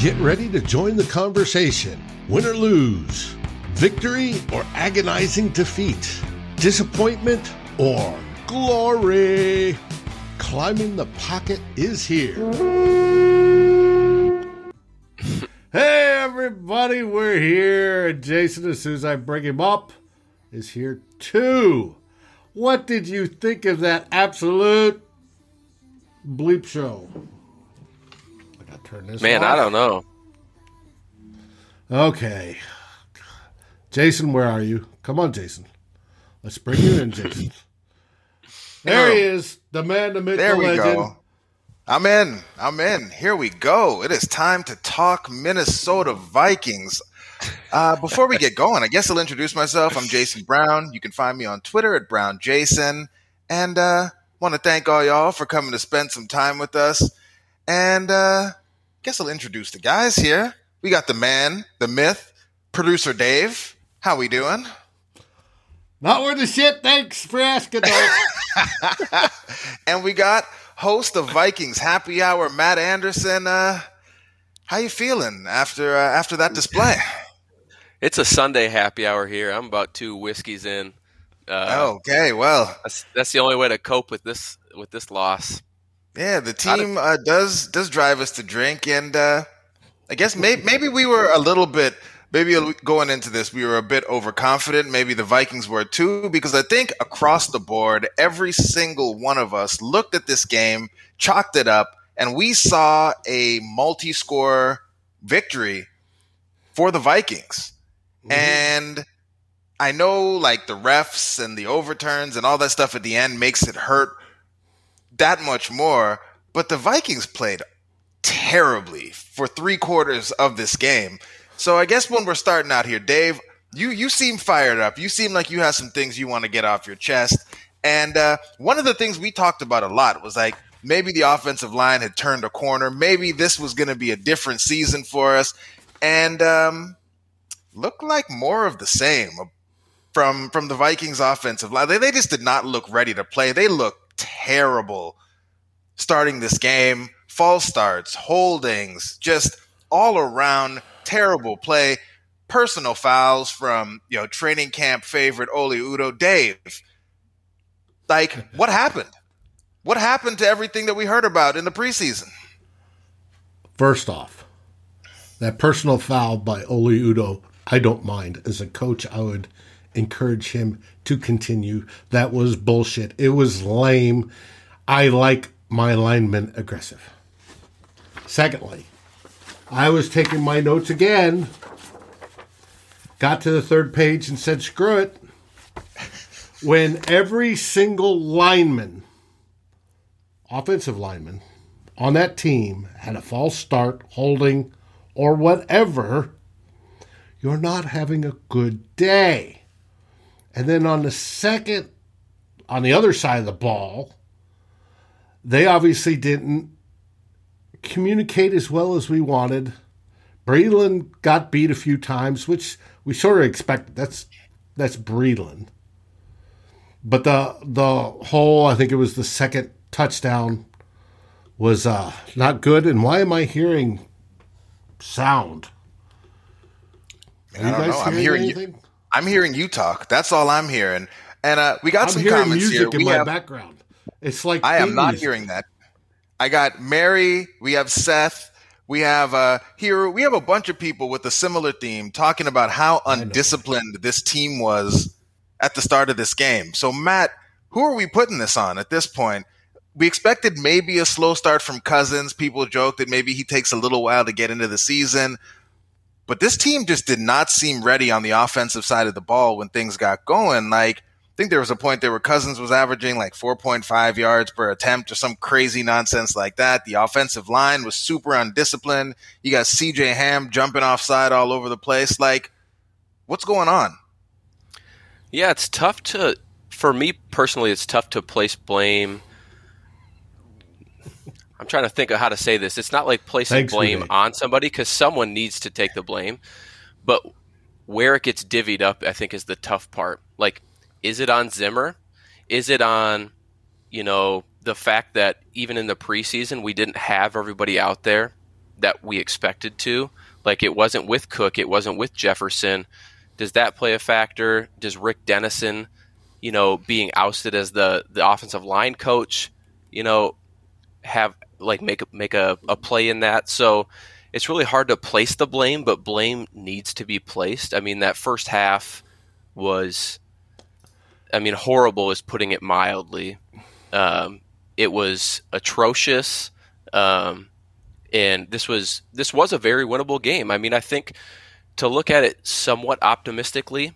Get ready to join the conversation. Win or lose, victory or agonizing defeat, disappointment or glory. Climbing the pocket is here. hey, everybody, we're here. Jason, as soon as I bring him up, is here too. What did you think of that absolute bleep show? I gotta turn this Man, off. I don't know. Okay. Jason, where are you? Come on, Jason. Let's bring you in, Jason. There he is, the man, the myth, There the we legend. go. I'm in. I'm in. Here we go. It is time to talk Minnesota Vikings. Uh, before we get going, I guess I'll introduce myself. I'm Jason Brown. You can find me on Twitter at Brown Jason. And uh, want to thank all y'all for coming to spend some time with us. And uh, guess I'll introduce the guys here. We got the man, the myth, producer Dave. How we doing? Not worth the shit. Thanks for asking, though. and we got host of Vikings Happy Hour, Matt Anderson. Uh, how you feeling after uh, after that display? It's a Sunday happy hour here. I'm about two whiskeys in. Uh, okay, well, that's, that's the only way to cope with this with this loss. Yeah, the team uh, does does drive us to drink, and uh, I guess maybe maybe we were a little bit. Maybe going into this, we were a bit overconfident. Maybe the Vikings were too, because I think across the board, every single one of us looked at this game, chalked it up, and we saw a multi score victory for the Vikings. Mm-hmm. And I know like the refs and the overturns and all that stuff at the end makes it hurt that much more, but the Vikings played terribly for three quarters of this game. So I guess when we're starting out here, Dave, you you seem fired up. You seem like you have some things you want to get off your chest. And uh, one of the things we talked about a lot was like maybe the offensive line had turned a corner. Maybe this was going to be a different season for us. And um, looked like more of the same from from the Vikings offensive line. They, they just did not look ready to play. They looked terrible starting this game. False starts, holdings, just all around terrible play. Personal fouls from you know training camp favorite Oli Udoh. Dave, like what happened? What happened to everything that we heard about in the preseason? First off, that personal foul by Oli Udoh, I don't mind. As a coach, I would encourage him to continue. That was bullshit. It was lame. I like my linemen aggressive. Secondly, I was taking my notes again, got to the third page and said, screw it. When every single lineman, offensive lineman, on that team had a false start, holding, or whatever, you're not having a good day. And then on the second, on the other side of the ball, they obviously didn't communicate as well as we wanted. Breeland got beat a few times, which we sort of expected. That's that's Breeland. But the the whole, I think it was the second touchdown, was uh, not good. And why am I hearing sound? Are I don't know. I'm hearing you. I'm hearing you talk. That's all I'm hearing. And uh, we got I'm some hearing comments music here. in We my have, background. It's like I am not 80s. hearing that. I got Mary. We have Seth. We have uh, here. We have a bunch of people with a similar theme talking about how undisciplined this team was at the start of this game. So, Matt, who are we putting this on at this point? We expected maybe a slow start from Cousins. People joked that maybe he takes a little while to get into the season. But this team just did not seem ready on the offensive side of the ball when things got going. Like, I think there was a point there where Cousins was averaging like 4.5 yards per attempt or some crazy nonsense like that. The offensive line was super undisciplined. You got CJ Ham jumping offside all over the place. Like, what's going on? Yeah, it's tough to, for me personally, it's tough to place blame. I'm trying to think of how to say this. It's not like placing Thanks, blame on somebody because someone needs to take the blame. But where it gets divvied up, I think, is the tough part. Like, is it on Zimmer? Is it on, you know, the fact that even in the preseason we didn't have everybody out there that we expected to. Like it wasn't with Cook, it wasn't with Jefferson. Does that play a factor? Does Rick Dennison, you know, being ousted as the the offensive line coach, you know, have like make a, make a, a play in that? So it's really hard to place the blame, but blame needs to be placed. I mean, that first half was, I mean, horrible is putting it mildly. Um, it was atrocious. Um, and this was this was a very winnable game. I mean, I think to look at it somewhat optimistically,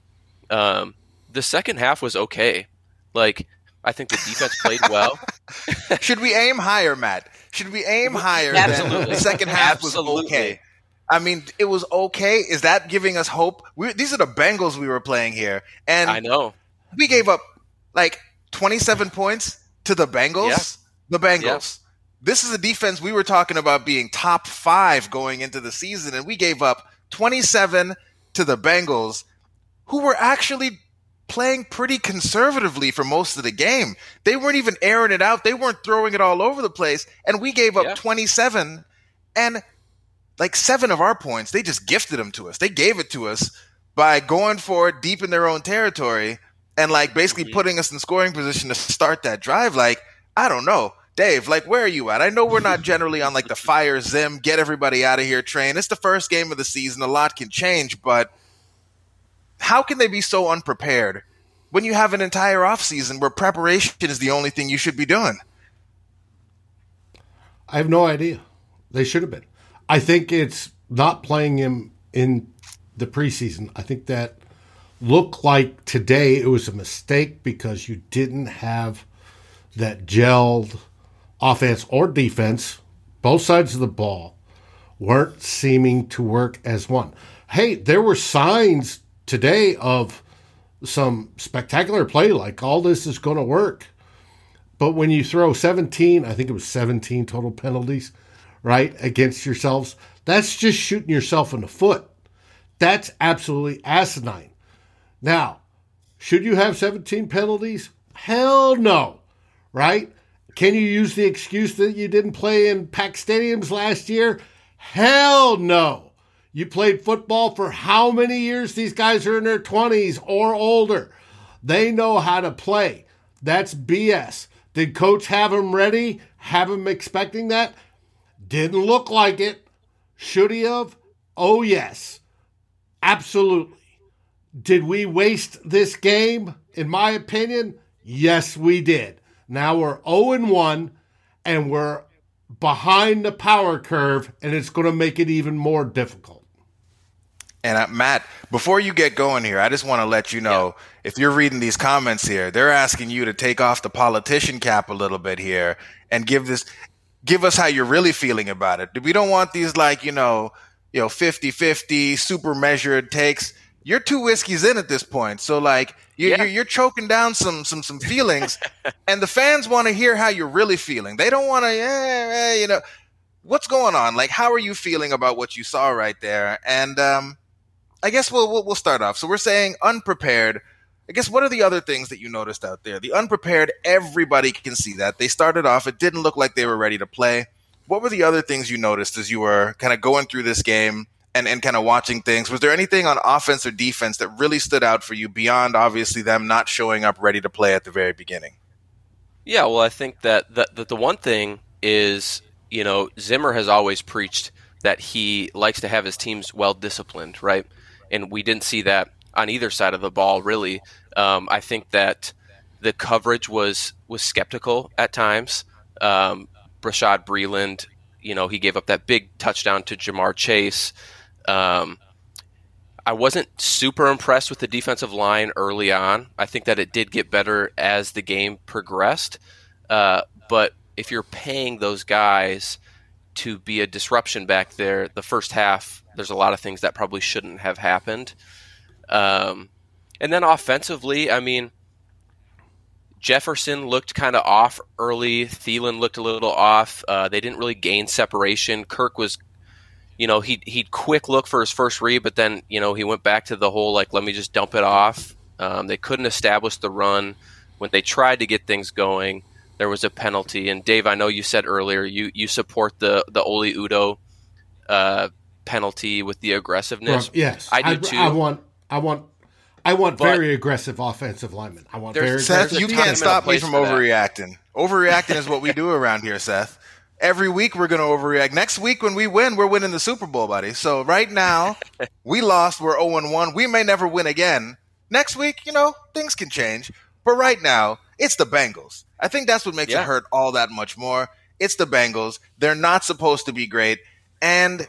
um, the second half was okay. Like I think the defense played well. Should we aim higher, Matt? Should we aim higher? Absolutely. the second half Absolutely. was okay. I mean, it was okay. Is that giving us hope? We, these are the Bengals we were playing here, and I know we gave up like 27 points to the Bengals. Yeah. The Bengals. This is a defense we were talking about being top five going into the season, and we gave up 27 to the Bengals, who were actually playing pretty conservatively for most of the game. They weren't even airing it out, they weren't throwing it all over the place, and we gave up Yeah. 27 and like seven of our points, they just gifted them to us. They gave it to us by going for it deep in their own territory and like basically Mhm. putting us in scoring position to start that drive. Like, I don't know. Dave, like, where are you at? I know we're not generally on like the fire zim, get everybody out of here train. It's the first game of the season. A lot can change, but how can they be so unprepared when you have an entire offseason where preparation is the only thing you should be doing? I have no idea. They should have been. I think it's not playing him in the preseason. I think that looked like today it was a mistake because you didn't have that gelled offense or defense. Both sides of the ball weren't seeming to work as one. Hey, there were signs today of some spectacular play, like all this is going to work. But when you throw 17, I think it was 17 total penalties, right, against yourselves, that's just shooting yourself in the foot. That's absolutely asinine. Now, should you have 17 penalties? Hell no, right? Can you use the excuse that you didn't play in packed stadiums last year? Hell no. You played football for how many years? These guys are in their 20s or older. They know how to play. That's BS. Did coach have them ready? Have them expecting that? Didn't look like it. Should he have? Oh, yes. Absolutely. Did we waste this game? In my opinion, yes, we did. Now we're 0 1 and we're behind the power curve, and it's going to make it even more difficult. And uh, Matt, before you get going here, I just want to let you know if you're reading these comments here, they're asking you to take off the politician cap a little bit here and give this give us how you're really feeling about it. We don't want these like, you know, you know, 50-50 super measured takes. You're two whiskeys in at this point. So like you Yeah. you're, you're choking down some some some feelings and the fans want to hear how you're really feeling. They don't want to yeah, yeah, you know, what's going on? Like how are you feeling about what you saw right there? And um I guess we'll, we'll we'll start off. So we're saying unprepared. I guess what are the other things that you noticed out there? The unprepared, everybody can see that. They started off, it didn't look like they were ready to play. What were the other things you noticed as you were kind of going through this game and, and kind of watching things? Was there anything on offense or defense that really stood out for you beyond obviously them not showing up ready to play at the very beginning? Yeah, well, I think that the, that the one thing is, you know, Zimmer has always preached that he likes to have his teams well disciplined, right? And we didn't see that on either side of the ball, really. Um, I think that the coverage was was skeptical at times. Um, Bashaud Breeland, you know, he gave up that big touchdown to Ja'Marr Chase. Um, I wasn't super impressed with the defensive line early on. I think that it did get better as the game progressed. Uh, but if you're paying those guys to be a disruption back there, the first half, there's a lot of things that probably shouldn't have happened. Um, and then offensively, I mean, Jefferson looked kind of off early. Thielen looked a little off. Uh, they didn't really gain separation. Kirk was, you know, he he'd quick look for his first read, but then you know he went back to the whole like let me just dump it off. Um, they couldn't establish the run when they tried to get things going. There was a penalty, and Dave, I know you said earlier you you support the the Oli Udoh uh, penalty with the aggressiveness. Well, yes, I do I, too. I want, I want, I want But- very aggressive offensive linemen. I want There's- very Seth, Seth, aggressive. you can't stop me from overreacting. Overreacting is what we do around here, Seth. Every week we're going to overreact. Next week when we win, we're winning the Super Bowl, buddy. So right now, we lost. We're 0 1. We may never win again. Next week, you know, things can change. But right now, it's the Bengals. I think that's what makes Yeah. it hurt all that much more. It's the Bengals. They're not supposed to be great. And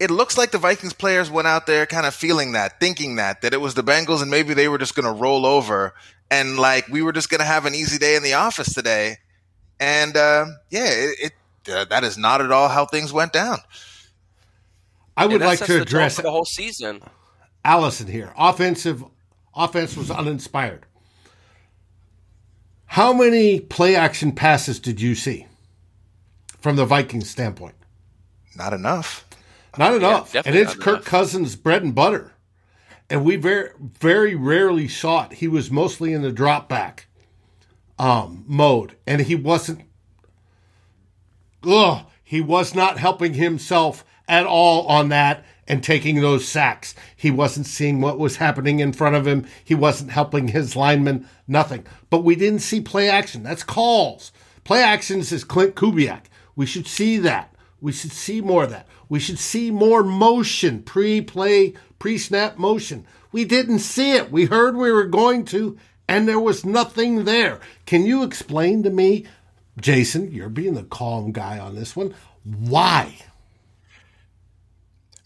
it looks like the Vikings players went out there kind of feeling that, thinking that, that it was the Bengals and maybe they were just going to roll over and like we were just going to have an easy day in the office today. And uh, yeah, it, it uh, that is not at all how things went down. I would like sets to the address for the whole season. Allison here. Offensive offense was uninspired. How many play action passes did you see from the Vikings standpoint? Not enough. Not enough. and it's Kirk enough. Cousins' bread and butter. And we very very rarely saw it. He was mostly in the drop back um, mode. And he wasn't ugh, he was not helping himself at all on that and taking those sacks. He wasn't seeing what was happening in front of him. He wasn't helping his linemen, nothing. But we didn't see play action. That's calls. Play actions is Klint Kubiak. We should see that. We should see more of that. We should see more motion, pre-play, pre-snap motion. We didn't see it. We heard we were going to, and there was nothing there. Can you explain to me, Jason, you're being the calm guy on this one, why?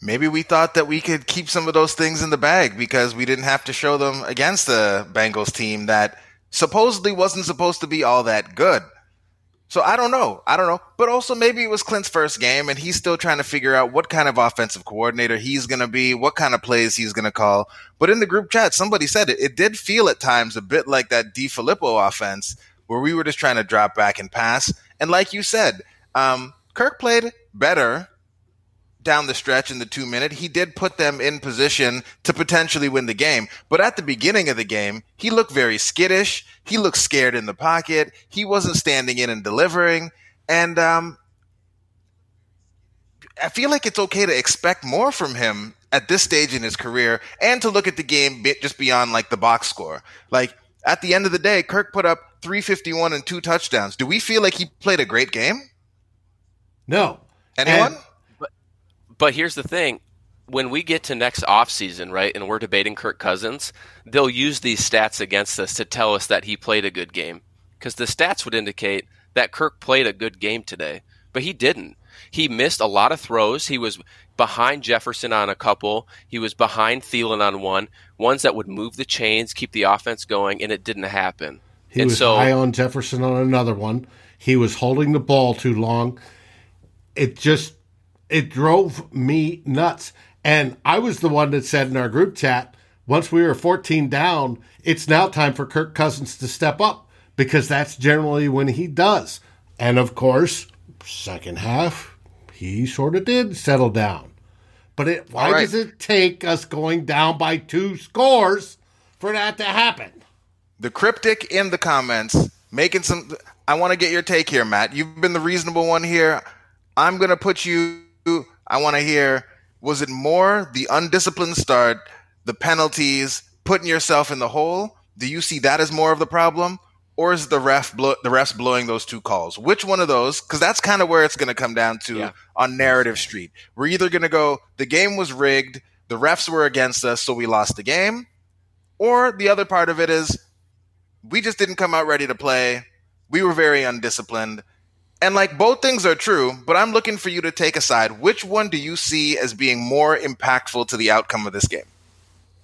Maybe we thought that we could keep some of those things in the bag because we didn't have to show them against the Bengals team that supposedly wasn't supposed to be all that good. So I don't know. I don't know. But also maybe it was Klint's first game and he's still trying to figure out what kind of offensive coordinator he's going to be, what kind of plays he's going to call. But in the group chat, somebody said it, it did feel at times a bit like that DeFilippo offense where we were just trying to drop back and pass. And like you said, um, Kirk played better down the stretch in the two minute, he did put them in position to potentially win the game. But at the beginning of the game, he looked very skittish. He looked scared in the pocket. He wasn't standing in and delivering. And um, I feel like it's okay to expect more from him at this stage in his career and to look at the game bit just beyond like the box score. Like at the end of the day, Kirk put up 351 and two touchdowns. Do we feel like he played a great game? No. Anyone? And- But here's the thing. When we get to next offseason, right, and we're debating Kirk Cousins, they'll use these stats against us to tell us that he played a good game. Because the stats would indicate that Kirk played a good game today, but he didn't. He missed a lot of throws. He was behind Jefferson on a couple. He was behind Thielen on one, ones that would move the chains, keep the offense going, and it didn't happen. He and was so, high on Jefferson on another one. He was holding the ball too long. It just it drove me nuts. And I was the one that said in our group chat, once we were 14 down, it's now time for Kirk Cousins to step up because that's generally when he does. And of course, second half, he sort of did settle down. But it, why right. does it take us going down by two scores for that to happen? the cryptic in the comments making some i want to get your take here matt you've been the reasonable one here i'm going to put you i want to hear was it more the undisciplined start the penalties putting yourself in the hole do you see that as more of the problem or is the ref blow, the refs blowing those two calls which one of those because that's kind of where it's going to come down to Yeah. on narrative street we're either going to go the game was rigged the refs were against us so we lost the game or the other part of it is we just didn't come out ready to play. We were very undisciplined. And like both things are true, but I'm looking for you to take a side. Which one do you see as being more impactful to the outcome of this game?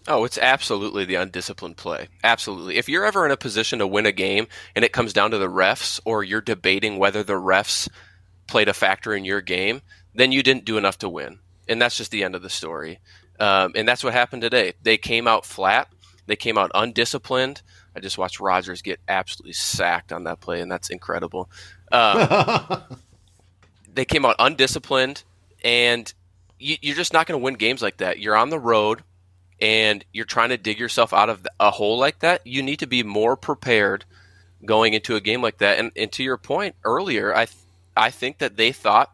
Oh, it's absolutely the undisciplined play. Absolutely. If you're ever in a position to win a game and it comes down to the refs or you're debating whether the refs played a factor in your game, then you didn't do enough to win. And that's just the end of the story. Um, and that's what happened today. They came out flat. They came out undisciplined. I just watched Rodgers get absolutely sacked on that play, and that's incredible. Um, they came out undisciplined, and you, you're just not going to win games like that. You're on the road and you're trying to dig yourself out of a hole like that, you need to be more prepared going into a game like that. And, and to your point earlier, I th- I think that they thought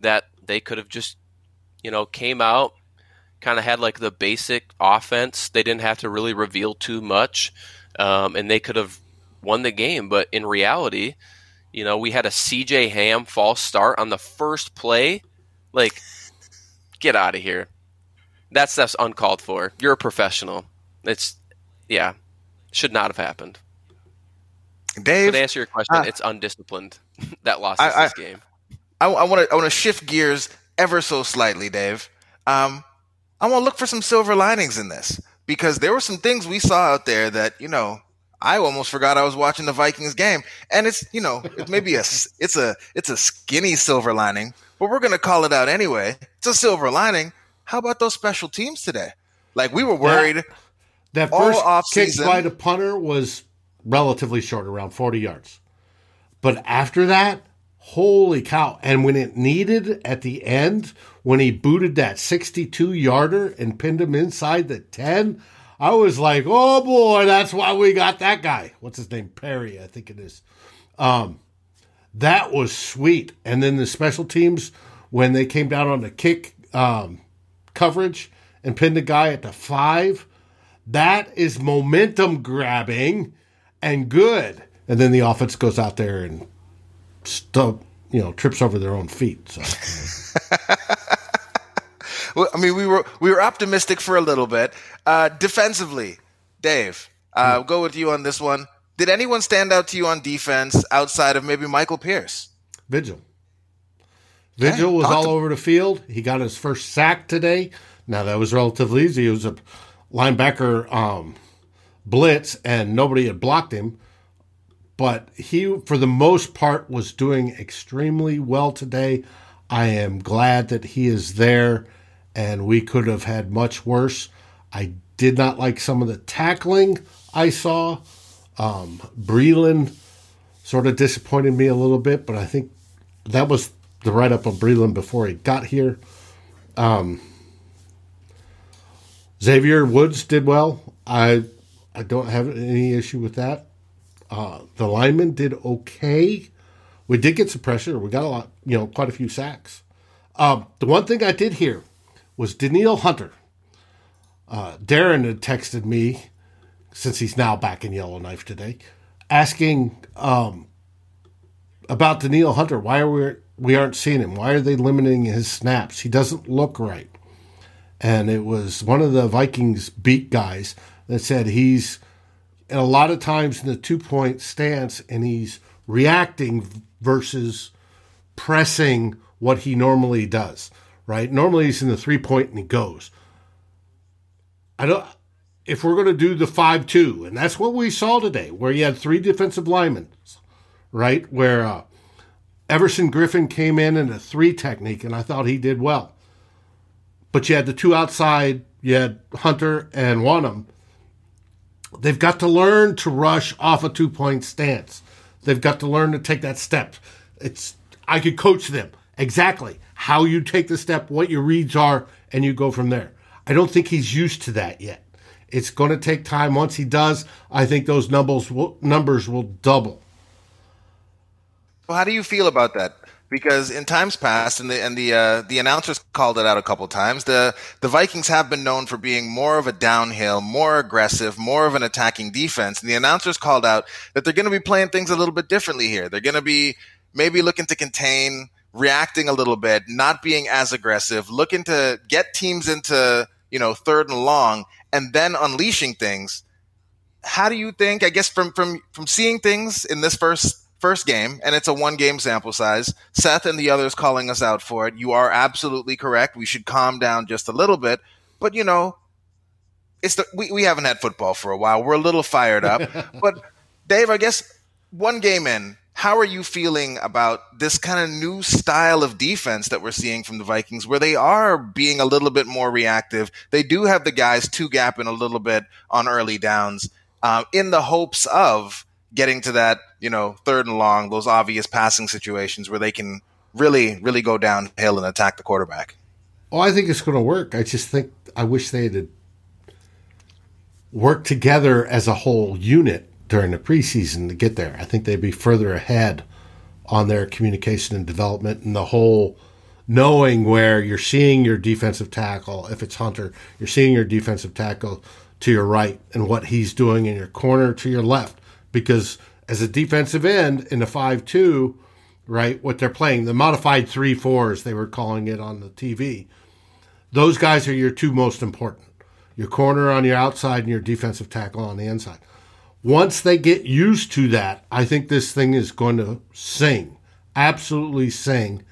that they could have just, you know, came out, kind of had like the basic offense. They didn't have to really reveal too much, um, and they could have won the game. But in reality, you know, we had a CJ Ham false start on the first play. Like, get out of here. That stuff's uncalled for. You're a professional. It's, yeah, should not have happened. Dave, to answer your question, uh, it's undisciplined that lost I, this game. I want to I want to shift gears ever so slightly, Dave. Um, I want to look for some silver linings in this because there were some things we saw out there that you know I almost forgot I was watching the Vikings game, and it's you know it maybe a it's a it's a skinny silver lining, but we're gonna call it out anyway. It's a silver lining. How about those special teams today? Like we were worried. That, that first kick by the punter was relatively short, around forty yards, but after that, holy cow! And when it needed at the end, when he booted that sixty-two yarder and pinned him inside the ten. I was like, oh boy, that's why we got that guy. What's his name? Perry, I think it is. Um, that was sweet. And then the special teams, when they came down on the kick um, coverage and pinned the guy at the five, that is momentum grabbing and good. And then the offense goes out there and stub, you know, trips over their own feet. So. I mean, we were we were optimistic for a little bit. Uh, defensively, Dave, uh, mm. go with you on this one. Did anyone stand out to you on defense outside of maybe Michael Pierce? Vigil. Vigil was all over the field. He got his first sack today. Now that was relatively easy. It was a linebacker um, blitz, and nobody had blocked him. But he, for the most part, was doing extremely well today. I am glad that he is there and we could have had much worse. I did not like some of the tackling I saw. Um, Breeland sort of disappointed me a little bit, but I think that was the write up of Breeland before he got here. Um, Xavier Woods did well. I I don't have any issue with that. Uh, the lineman did okay. We did get some pressure. We got a lot, you know, quite a few sacks. Um, the one thing I did hear was Danielle Hunter. Uh, Darren had texted me, since he's now back in Yellowknife today, asking um, about Danielle Hunter. Why are we we aren't seeing him? Why are they limiting his snaps? He doesn't look right. And it was one of the Vikings beat guys that said he's and a lot of times in the two point stance and he's reacting versus pressing what he normally does right? Normally he's in the three point and he goes. I don't. If we're going to do the five two, and that's what we saw today, where you had three defensive linemen, right? Where uh, Everson Griffen came in in a three technique, and I thought he did well. But you had the two outside. You had Hunter and Wonnum. They've got to learn to rush off a two point stance. They've got to learn to take that step. It's I could coach them exactly how you take the step, what your reads are, and you go from there. I don't think he's used to that yet. It's going to take time. Once he does, I think those numbers will, numbers will double. Well, how do you feel about that? Because in times past, and the and the uh, the announcers called it out a couple times. The the Vikings have been known for being more of a downhill, more aggressive, more of an attacking defense. And the announcers called out that they're going to be playing things a little bit differently here. They're going to be maybe looking to contain reacting a little bit, not being as aggressive, looking to get teams into, you know, third and long and then unleashing things. How do you think, I guess from from from seeing things in this first first game and it's a one game sample size, Seth and the others calling us out for it. You are absolutely correct. We should calm down just a little bit, but you know, it's the we, we haven't had football for a while. We're a little fired up. but Dave, I guess one game in, how are you feeling about this kind of new style of defense that we're seeing from the Vikings, where they are being a little bit more reactive? They do have the guys two gapping a little bit on early downs, uh, in the hopes of getting to that, you know, third and long, those obvious passing situations where they can really, really go downhill and attack the quarterback. Oh, I think it's going to work. I just think I wish they had worked together as a whole unit during the preseason to get there. I think they'd be further ahead on their communication and development and the whole knowing where you're seeing your defensive tackle, if it's Hunter, you're seeing your defensive tackle to your right and what he's doing in your corner to your left. Because as a defensive end in a 5 2, right, what they're playing, the modified 3 4s, they were calling it on the TV, those guys are your two most important your corner on your outside and your defensive tackle on the inside. Once they get used to that, I think this thing is going to sing, absolutely sing,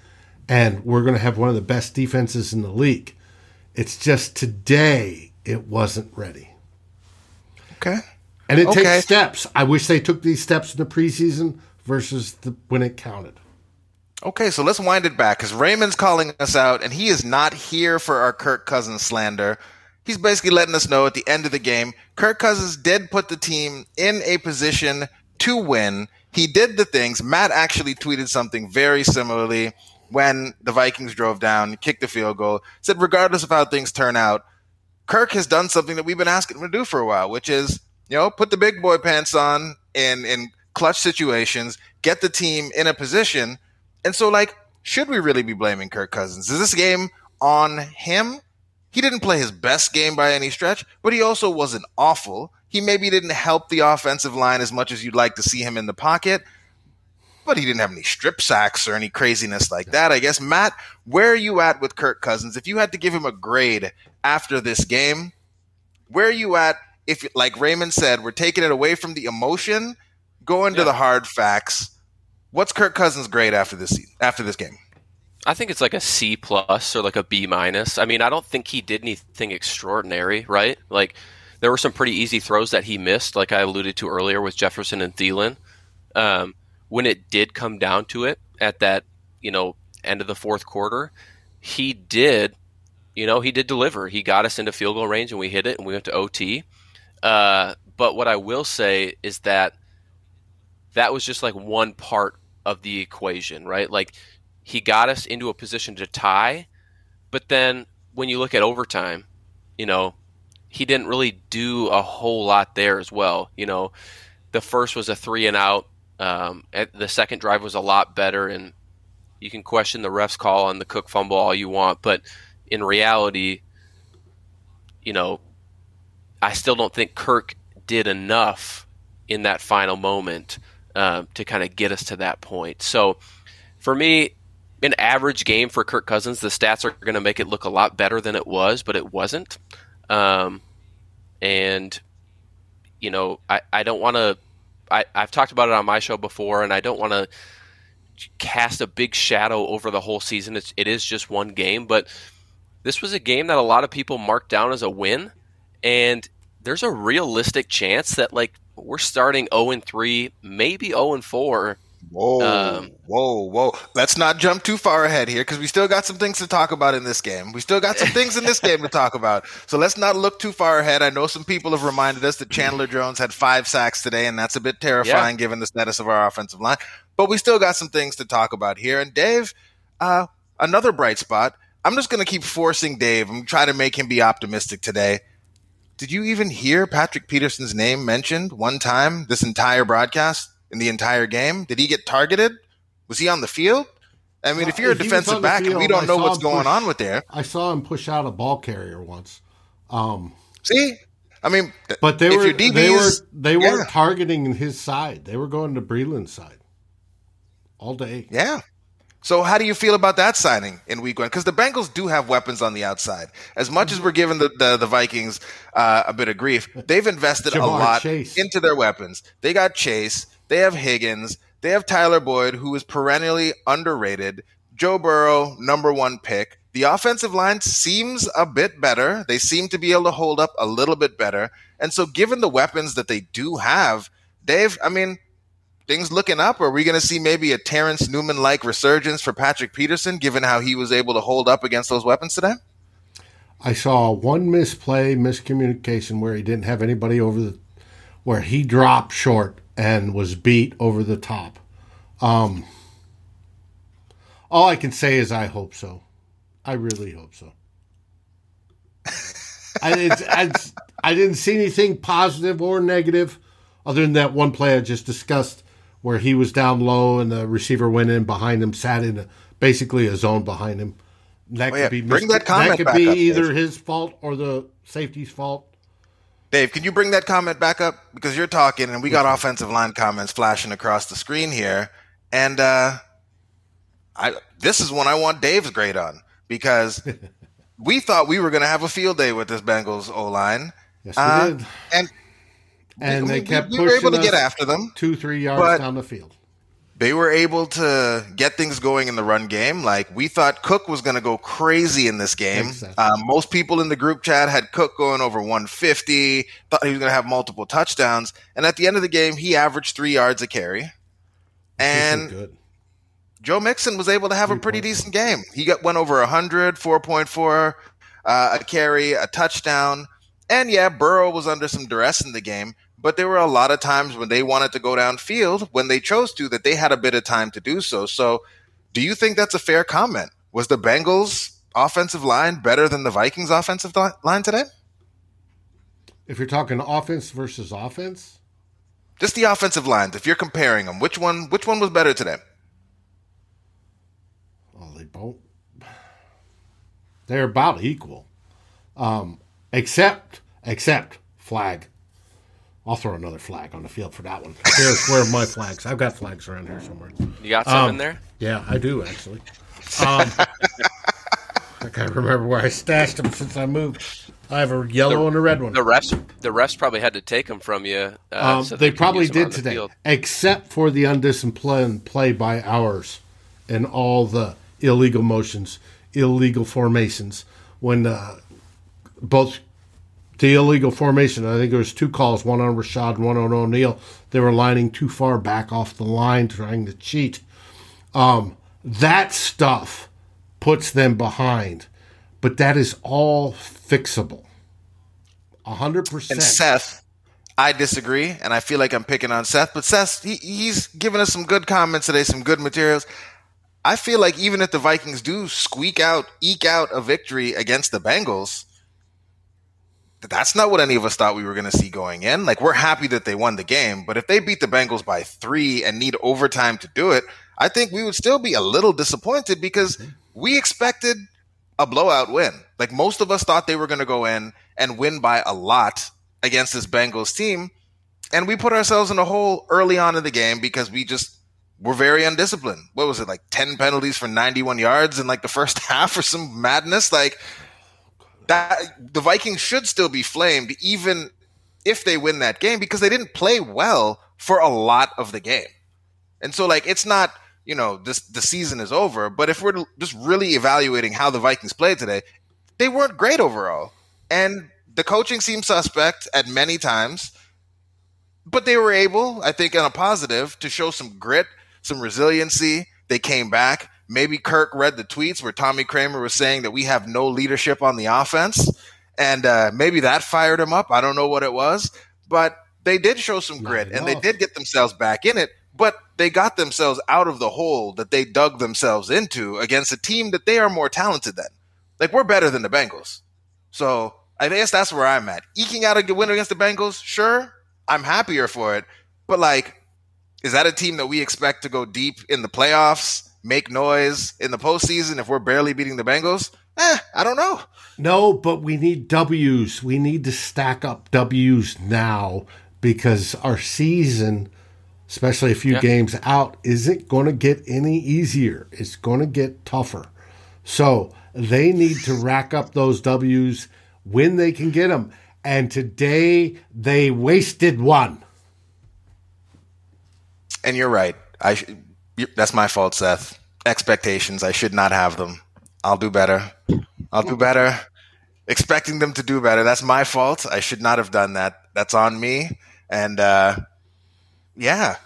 and we're going to have one of the best defenses in the league. It's just today it wasn't ready. Okay. And it Okay. takes steps. I wish they took these steps in the preseason versus the, when it counted. Okay, so let's wind it back because Raymond's calling us out, and he is not here for our Kirk Cousins slander. He's basically letting us know at the end of the game, Kirk Cousins did put the team in a position to win. He did the things. Matt actually tweeted something very similarly when the Vikings drove down, kicked the field goal, said, regardless of how things turn out, Kirk has done something that we've been asking him to do for a while, which is, you know, put the big boy pants on in in clutch situations, get the team in a position. And so, like, should we really be blaming Kirk Cousins? Is this game on him? He didn't play his best game by any stretch, but he also wasn't awful. He maybe didn't help the offensive line as much as you'd like to see him in the pocket, but he didn't have any strip sacks or any craziness like that. I guess, Matt, where are you at with Kirk Cousins? If you had to give him a grade after this game, where are you at? If, like Raymond said, we're taking it away from the emotion, going to Yeah. the hard facts. What's Kirk Cousins' grade after this after this game? I think it's like a C plus or like a B minus. I mean, I don't think he did anything extraordinary, right? Like there were some pretty easy throws that he missed, like I alluded to earlier with Jefferson and Thielen. Um, when it did come down to it at that, you know, end of the fourth quarter, he did, you know, he did deliver. He got us into field goal range and we hit it and we went to OT. Uh, but what I will say is that that was just like one part of the equation, right? Like he got us into a position to tie, but then when you look at overtime, you know, he didn't really do a whole lot there as well. You know, the first was a three and out. Um, the second drive was a lot better, and you can question the ref's call on the Cook fumble all you want, but in reality, you know, I still don't think Kirk did enough in that final moment um, to kind of get us to that point. So for me, an average game for Kirk Cousins, the stats are going to make it look a lot better than it was, but it wasn't. Um, and you know, I, I don't want to. I've talked about it on my show before, and I don't want to cast a big shadow over the whole season. It's, it is just one game, but this was a game that a lot of people marked down as a win, and there's a realistic chance that like we're starting 0 and 3, maybe 0 and 4. Whoa, Um, whoa, whoa! Let's not jump too far ahead here because we still got some things to talk about in this game. We still got some things in this game to talk about. So let's not look too far ahead. I know some people have reminded us that Chandler Jones had five sacks today, and that's a bit terrifying given the status of our offensive line. But we still got some things to talk about here. And Dave, uh, another bright spot. I'm just going to keep forcing Dave. I'm trying to make him be optimistic today. Did you even hear Patrick Peterson's name mentioned one time this entire broadcast in the entire game? Did he get targeted? Was he on the field? I mean, if you're a If he was defensive back and we don't I know what's going push- on with there, I saw him push out a ball carrier once. Um, see, I mean, but they if were DBs, they were they yeah. weren't targeting his side. They were going to Breeland's side all day. Yeah. So how do you feel about that signing in week one? Because the Bengals do have weapons on the outside. As much as we're giving the, the, the Vikings uh, a bit of grief, they've invested a lot Chase. into their weapons. They got Chase. They have Higgins. They have Tyler Boyd, who is perennially underrated. Joe Burrow, number one pick. The offensive line seems a bit better. They seem to be able to hold up a little bit better. And so, given the weapons that they do have, Dave, I mean, things looking up? Are we going to see maybe a Terrence Newman like resurgence for Patrick Peterson, given how he was able to hold up against those weapons today? I saw one misplay, miscommunication where he didn't have anybody over the, where he dropped short and was beat over the top. Um, all I can say is I hope so. I really hope so. I, it's, it's, I didn't see anything positive or negative other than that one play I just discussed where he was down low and the receiver went in behind him, sat in a, basically a zone behind him. That Oh, could yeah. be Bring Mr. that comment could back be up, either Dave. his fault or the safety's fault. Dave, can you bring that comment back up because you're talking and we got offensive line comments flashing across the screen here, and uh, I this is one I want Dave's grade on because we thought we were going to have a field day with this Bengals O line, Yes, we Uh, did. and And we, they we- kept we were able to get after them. Two, three yards down the field. They were able to get things going in the run game. Like we thought Cook was going to go crazy in this game. Uh, most people in the group chat had Cook going over 150, thought he was going to have multiple touchdowns. And at the end of the game, he averaged three yards a carry. And good. Joe Mixon was able to have a pretty 3.4. decent game. He got went over 100, 4.4, uh, a carry, a touchdown. And yeah, Burrow was under some duress in the game, but there were a lot of times when they wanted to go downfield, when they chose to, that they had a bit of time to do so. So, do you think that's a fair comment? Was the Bengals offensive line better than the Vikings offensive line today? If you're talking offense versus offense, Just the offensive lines. If you're comparing them, which one which one was better today? well, they both they're about equal. Um, except except flag. I'll throw another flag on the field for that one. Here's where are my flags. I've got flags around here somewhere. You got some Um, in there? Yeah, I do actually. Um, I can't remember where I stashed them since I moved. I have a yellow and a red one. The refs, the refs probably had to take them from you. Uh, Um, so they could probably use them on did the today, field. except for the undisciplined play by ours and all the illegal motions, illegal formations. When uh, both the illegal formation, I think there was two calls, one on Rashod, one on O'Neill. They were lining too far back off the line, trying to cheat. Um, that stuff puts them behind, but that is all fixable. A hundred percent. Seth, I disagree, and I feel like I'm picking on Seth, but Seth, he, he's given us some good comments today, some good materials. I feel like even if the Vikings do squeak out, eke out a victory against the Bengals, that's not what any of us thought we were going to see going in. Like, we're happy that they won the game, but if they beat the Bengals by three and need overtime to do it, I think we would still be a little disappointed because mm-hmm. we expected a blowout win. Like, most of us thought they were going to go in and win by a lot against this Bengals team. And we put ourselves in a hole early on in the game because we just were very undisciplined. What was it, like 10 penalties for 91 yards in like the first half or some madness? Like, that the Vikings should still be flamed even if they win that game because they didn't play well for a lot of the game. And so like it's not, you know, this the season is over, but if we're just really evaluating how the Vikings played today, they weren't great overall. And the coaching seemed suspect at many times, but they were able, I think on a positive, to show some grit, some resiliency. They came back. Maybe Kirk read the tweets where Tommy Kramer was saying that we have no leadership on the offense, and uh, maybe that fired him up. I don't know what it was, but they did show some Not grit, and they did get themselves back in it. But they got themselves out of the hole that they dug themselves into against a team that they are more talented than. Like we're better than the Bengals, so I guess that's where I'm at. Eking out a good win against the Bengals, sure, I'm happier for it. But like, is that a team that we expect to go deep in the playoffs, make noise in the postseason if we're barely beating the Bengals? Eh, I don't know. No, but we need W's. We need to stack up W's now because our season, especially a few Yeah. games out, isn't going to get any easier. It's going to get tougher. So they need to rack up those W's when they can get them. And today they wasted one. And you're right. I sh- y- that's my fault, Seth. Expectations. I should not have them. I'll do better. I'll do better. Expecting them to do better. That's my fault. I should not have done that. That's on me. And uh, yeah,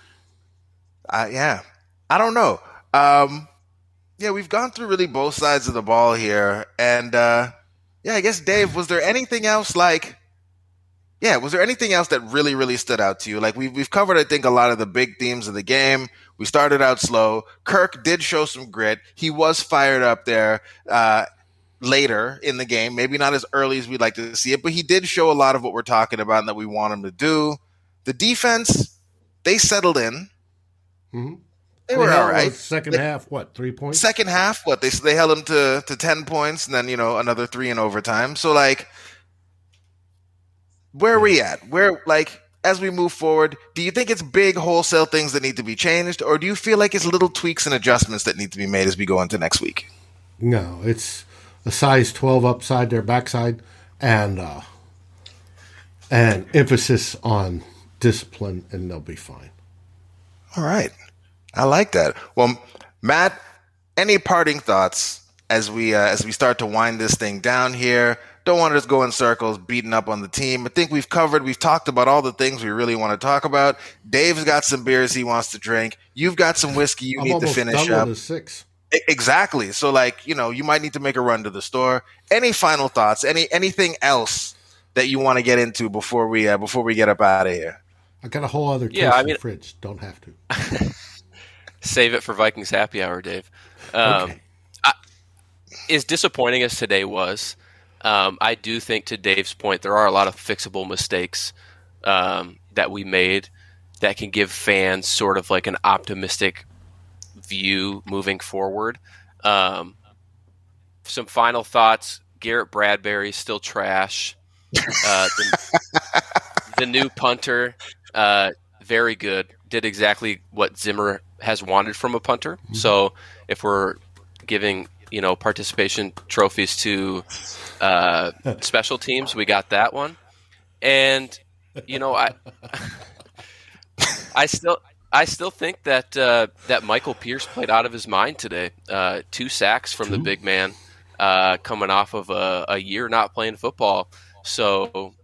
uh, yeah. I don't know. Um, yeah, we've gone through really both sides of the ball here, and uh, yeah, I guess Dave, was there anything else like? Yeah, was there anything else that really, really stood out to you? Like we've we've covered, I think, a lot of the big themes of the game. We started out slow. Kirk did show some grit. He was fired up there uh, later in the game. Maybe not as early as we'd like to see it, but he did show a lot of what we're talking about and that we want him to do. The defense, they settled in. Mhm. They were all right. Second They- half, what three points? Second half, what they they held them to to ten points, and then you know another three in overtime. So like, where are we at? Where like as we move forward, do you think it's big wholesale things that need to be changed, or do you feel like it's little tweaks and adjustments that need to be made as we go into next week? No, it's a size twelve upside their backside, and uh, and emphasis on discipline, and they'll be fine. All right. I like that. Well, Matt, any parting thoughts as we uh, as we start to wind this thing down here? Don't want to just go in circles, beating up on the team. I think we've covered, we've talked about all the things we really want to talk about. Dave's got some beers he wants to drink. You've got some whiskey you I'm need to finish done up. with six. Exactly. So, like, you know, you might need to make a run to the store. Any final thoughts? Any anything else that you want to get into before we uh, before we get up out of here? I got a whole other case Yeah, I in mean- the fridge. Don't have to. Save it for Vikings happy hour, Dave. Um, Okay. as disappointing as today was, um, I do think to Dave's point, there are a lot of fixable mistakes um, that we made that can give fans sort of like an optimistic view moving forward. Um, some final thoughts: Garrett Bradbury still trash. Uh, the, the new punter, uh, very good. Did exactly what Zimmer has wanted from a punter. So if we're giving you know participation trophies to uh, special teams, we got that one. And you know I I still I still think that uh, that Michael Pierce played out of his mind today. Uh, two sacks from the big man, uh, coming off of a, a year not playing football. So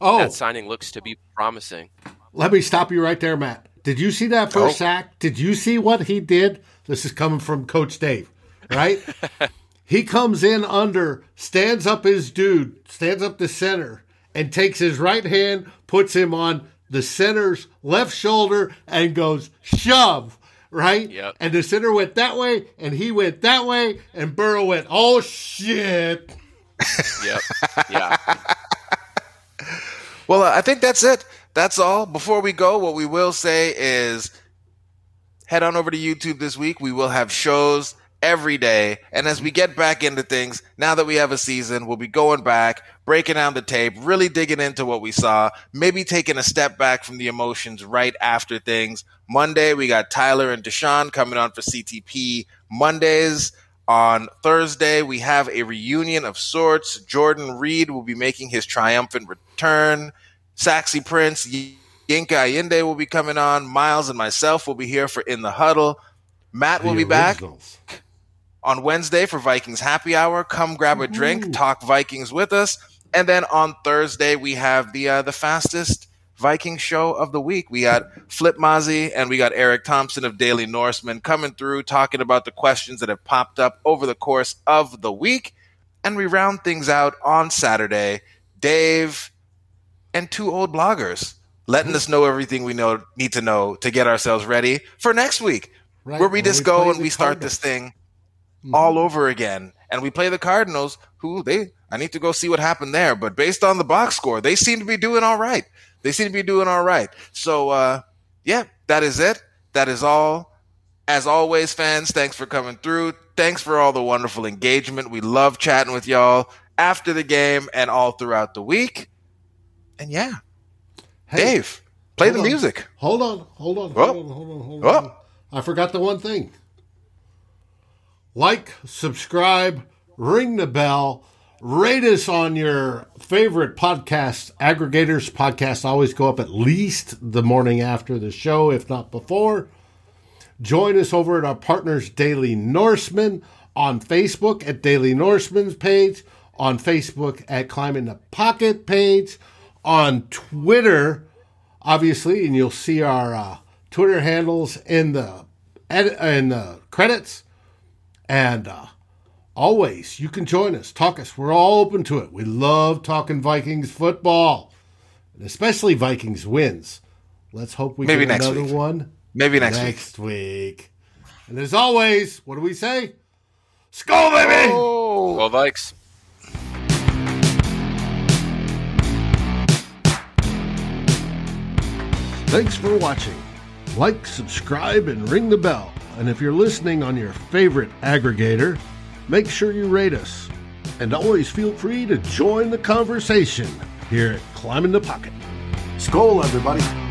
Oh, that signing looks to be promising. let me stop you right there, Matt. Did you see that first Oh. sack? Did you see what he did? This is coming from Coach Dave, right? he comes in under, stands up his dude, stands up the center, and takes his right hand, puts him on the center's left shoulder, and goes shove. Right? Yep. And the center went that way, and he went that way, and Burrow went, oh shit. Yep. Yeah. Well, uh, I think that's it. That's all. Before we go, what we will say is head on over to YouTube this week. We will have shows every day. And as we get back into things, now that we have a season, we'll be going back, breaking down the tape, really digging into what we saw, maybe taking a step back from the emotions right after things. Monday, we got Tyler and Deshaun coming on for CTP Mondays. On Thursday, we have a reunion of sorts. Jordan Reed will be making his triumphant return. Saxy Prince, Yinka Allende will be coming on. Miles and myself will be here for In the Huddle. Matt will The be back originals. On Wednesday for Vikings Happy Hour. Come grab a drink, Ooh. talk Vikings with us, and then on Thursday we have the uh, the fastest Viking show of the week. We got Flip Mozzie and we got Eric Thompson of Daily Norseman coming through talking about the questions that have popped up over the course of the week, and we round things out on Saturday. Dave and two old bloggers letting us know everything we know need to know to get ourselves ready for next week Right, where we when just play go and we start this thing Mhm. all over again. And we play the Cardinals, who they I need to go see what happened there. But based on the box score, they seem to be doing all right. They seem to be doing all right. So uh yeah, that is it. That is all. As always, fans, thanks for coming through. Thanks for all the wonderful engagement. We love chatting with y'all after the game and all throughout the week. And yeah, Hey, Dave, play the on. music. Hold on, hold on, hold Oh. on, hold on, hold Oh. on. I forgot the one thing. Like, subscribe, ring the bell, rate us on your favorite podcast aggregators. Podcasts always go up at least the morning after the show, if not before. Join us over at our partners Daily Norseman on Facebook at Daily Norseman's page, on Facebook at Climbing the Pocket page, on Twitter, obviously, and you'll see our uh, Twitter handles in the in the credits. And uh, always, you can join us, talk us. We're all open to it. We love talking Vikings football, and especially Vikings wins. Let's hope we Maybe get next another week. one Maybe next, week. next week. And as always, what do we say? Skol, baby! Oh. Well, Vikes. Thanks for watching. Like, subscribe, and ring the bell. And if you're listening on your favorite aggregator, make sure you rate us. And always feel free to join the conversation here at Climbing the Pocket. Skol, everybody.